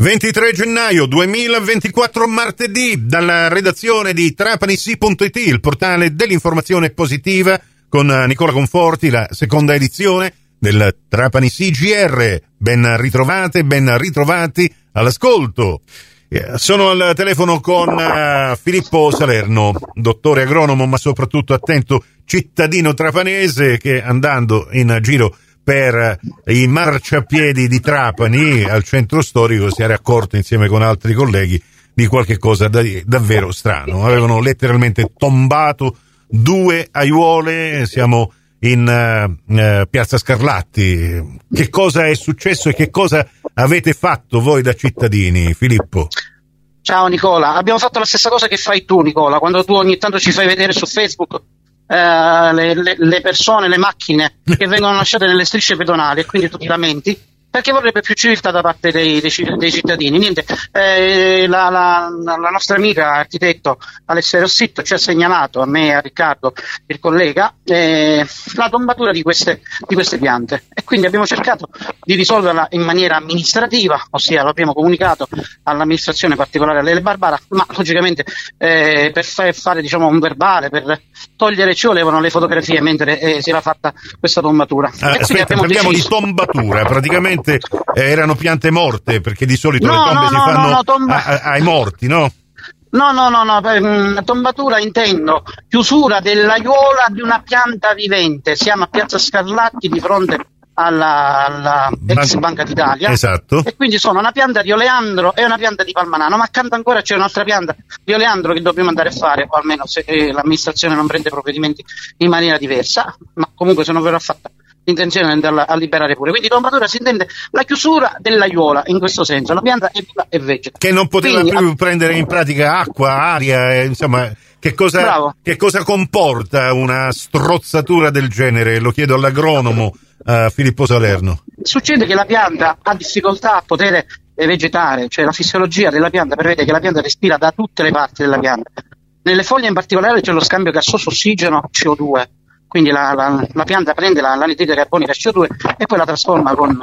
23 gennaio 2024 martedì dalla redazione di trapanisi.it, il portale dell'informazione positiva con Nicola Conforti, la seconda edizione del Trapani CGR. Ben ritrovate, ben ritrovati all'ascolto. Eh, sono al telefono con uh, Filippo Salerno, dottore agronomo ma soprattutto attento cittadino trapanese che andando in giro per i marciapiedi di Trapani al centro storico si era accorto insieme con altri colleghi di qualche cosa da, davvero strano. Avevano letteralmente tombato due aiuole, siamo in uh, Piazza Scarlatti. Che cosa è successo e che cosa avete fatto voi da cittadini, Filippo? Ciao Nicola, abbiamo fatto la stessa cosa che fai tu Nicola, quando tu ogni tanto ci fai vedere su Facebook eh, le, le, persone, le macchine che vengono lasciate nelle strisce pedonali e quindi tu ti lamenti perché vorrebbe più civiltà da parte dei, dei, dei cittadini. Niente, eh, la, la, la, nostra amica architetto Alessia Rossitto ci ha segnalato a me e a Riccardo, il collega, eh, la tombatura di queste, di queste, piante e quindi abbiamo cercato di risolverla in maniera amministrativa, ossia lo abbiamo comunicato all'amministrazione particolare Lele Barbara, ma logicamente eh, per fa- fare diciamo, un verbale, per togliere ci volevano le fotografie mentre eh, si era fatta questa tombatura. Ah, aspetta, parliamo deciso... di tombatura, praticamente piante eh, erano piante morte, perché di solito no, le tombe no, si no, fanno tomba... a, ai morti, no? No, no, no, no, per, mm, tombatura intendo chiusura dell'aiuola di una pianta vivente. Siamo a Piazza Scarlatti di fronte alla, alla ex Banca d'Italia. Esatto. E quindi sono una pianta di oleandro e una pianta di palmanano, ma accanto ancora c'è un'altra pianta di oleandro che dobbiamo andare a fare, o almeno se eh, l'amministrazione non prende provvedimenti in maniera diversa, ma comunque se non verrà fatta l'intenzione di andarla a liberare pure. Quindi tombatura si intende la chiusura dell'aiuola, in questo senso, la pianta è viva e vegeta. Che non poteva Quindi, più a... prendere in pratica acqua, aria, eh, insomma... Che cosa, che cosa, comporta una strozzatura del genere? Lo chiedo all'agronomo uh, Filippo Salerno. Succede che la pianta ha difficoltà a poter vegetare, cioè la fisiologia della pianta prevede che la pianta respira da tutte le parti della pianta. Nelle foglie in particolare c'è lo scambio gassoso ossigeno-CO2 quindi la, la, la pianta prende la, l'anidride carbonica CO2 e poi la trasforma con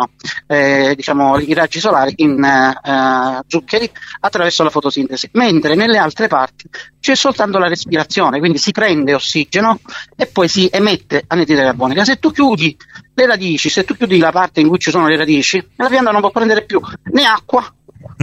eh, diciamo, i raggi solari in eh, zuccheri attraverso la fotosintesi, mentre nelle altre parti c'è soltanto la respirazione, quindi si prende ossigeno e poi si emette anidride carbonica. Se tu chiudi le radici, se tu chiudi la parte in cui ci sono le radici, la pianta non può prendere più né acqua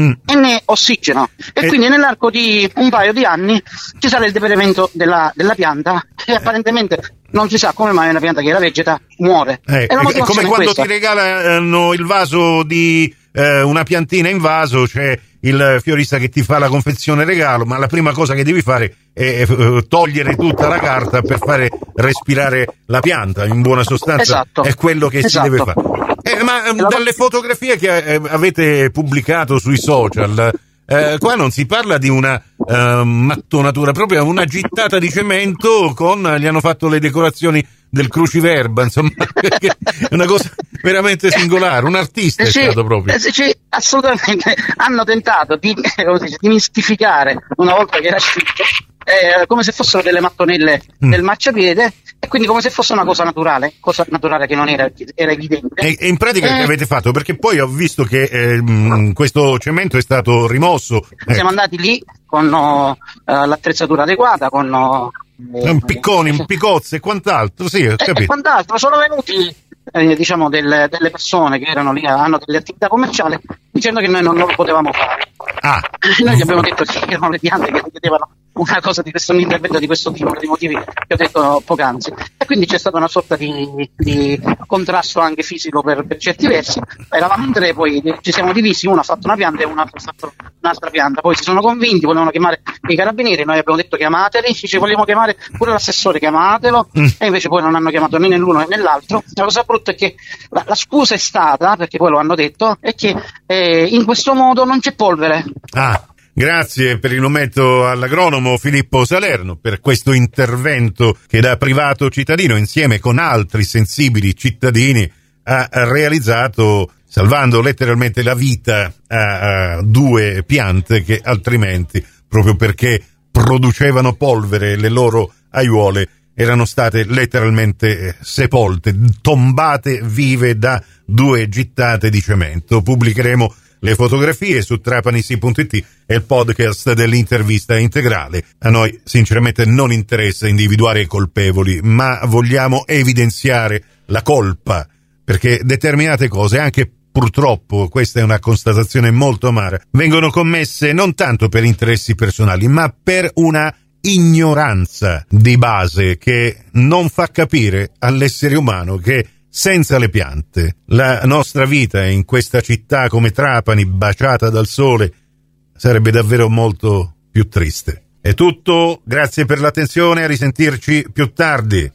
mm. e né ossigeno e, e, quindi nell'arco di un paio di anni ci sarà il deperimento della, della pianta e apparentemente non si sa come mai una pianta che era vegeta muore. Eh, è, è come quando ti regalano il vaso di eh, una piantina in vaso, c'è il fiorista che ti fa la confezione regalo, ma la prima cosa che devi fare è eh, togliere tutta la carta per fare respirare la pianta, in buona sostanza esatto. è quello che esatto. si deve fare. Eh, ma ehm, dalle fotografie che eh, avete pubblicato sui social, eh, qua non si parla di una uh, mattonatura, proprio una gittata di cemento con, gli hanno fatto le decorazioni del cruciverba, insomma, è una cosa veramente singolare, un artista è sì, stato proprio. Eh, sì, assolutamente, hanno tentato di, dice, di mistificare una volta che era scritto eh, come se fossero delle mattonelle mm. del marciapiede e quindi come se fosse una cosa naturale, cosa naturale che non era, era evidente. E, e in pratica eh, che avete fatto? Perché poi ho visto che eh, mh, questo cemento è stato rimosso. Siamo ecco. andati lì con uh, l'attrezzatura adeguata, con uh, un picconi, un picozze e quant'altro, sì, ho capito. E quant'altro, sono venuti eh, diciamo del, delle persone che erano lì, hanno delle attività commerciali, dicendo che noi non, non lo potevamo fare. Ah. Noi gli abbiamo detto che erano le piante che chiedevano una cosa di questo, un intervento di questo tipo, per i motivi che ho detto poc'anzi. E quindi c'è stata una sorta di, di contrasto anche fisico per, per, certi versi. Eravamo in tre, poi ci siamo divisi, uno ha fatto una pianta e uno ha fatto un'altra pianta. Poi si sono convinti, volevano chiamare i carabinieri, noi abbiamo detto chiamateli, dice vogliamo chiamare pure l'assessore, chiamatelo, mm. e invece poi non hanno chiamato né l'uno né nell'altro. La cosa brutta è che la, la scusa è stata, perché poi lo hanno detto, è che eh, in questo modo non c'è polvere. Ah. Grazie per il nometto all'agronomo Filippo Salerno per questo intervento che da privato cittadino insieme con altri sensibili cittadini ha realizzato salvando letteralmente la vita a, a due piante che altrimenti proprio perché producevano polvere le loro aiuole erano state letteralmente eh, sepolte, tombate vive da due gittate di cemento. Pubblicheremo le fotografie su trapanisi.it e il podcast dell'intervista integrale. A noi sinceramente non interessa individuare i colpevoli, ma vogliamo evidenziare la colpa, perché determinate cose, anche purtroppo, questa è una constatazione molto amara, vengono commesse non tanto per interessi personali, ma per una ignoranza di base che non fa capire all'essere umano che senza le piante la nostra vita in questa città come Trapani, baciata dal sole, sarebbe davvero molto più triste. È tutto, grazie per l'attenzione, a risentirci più tardi.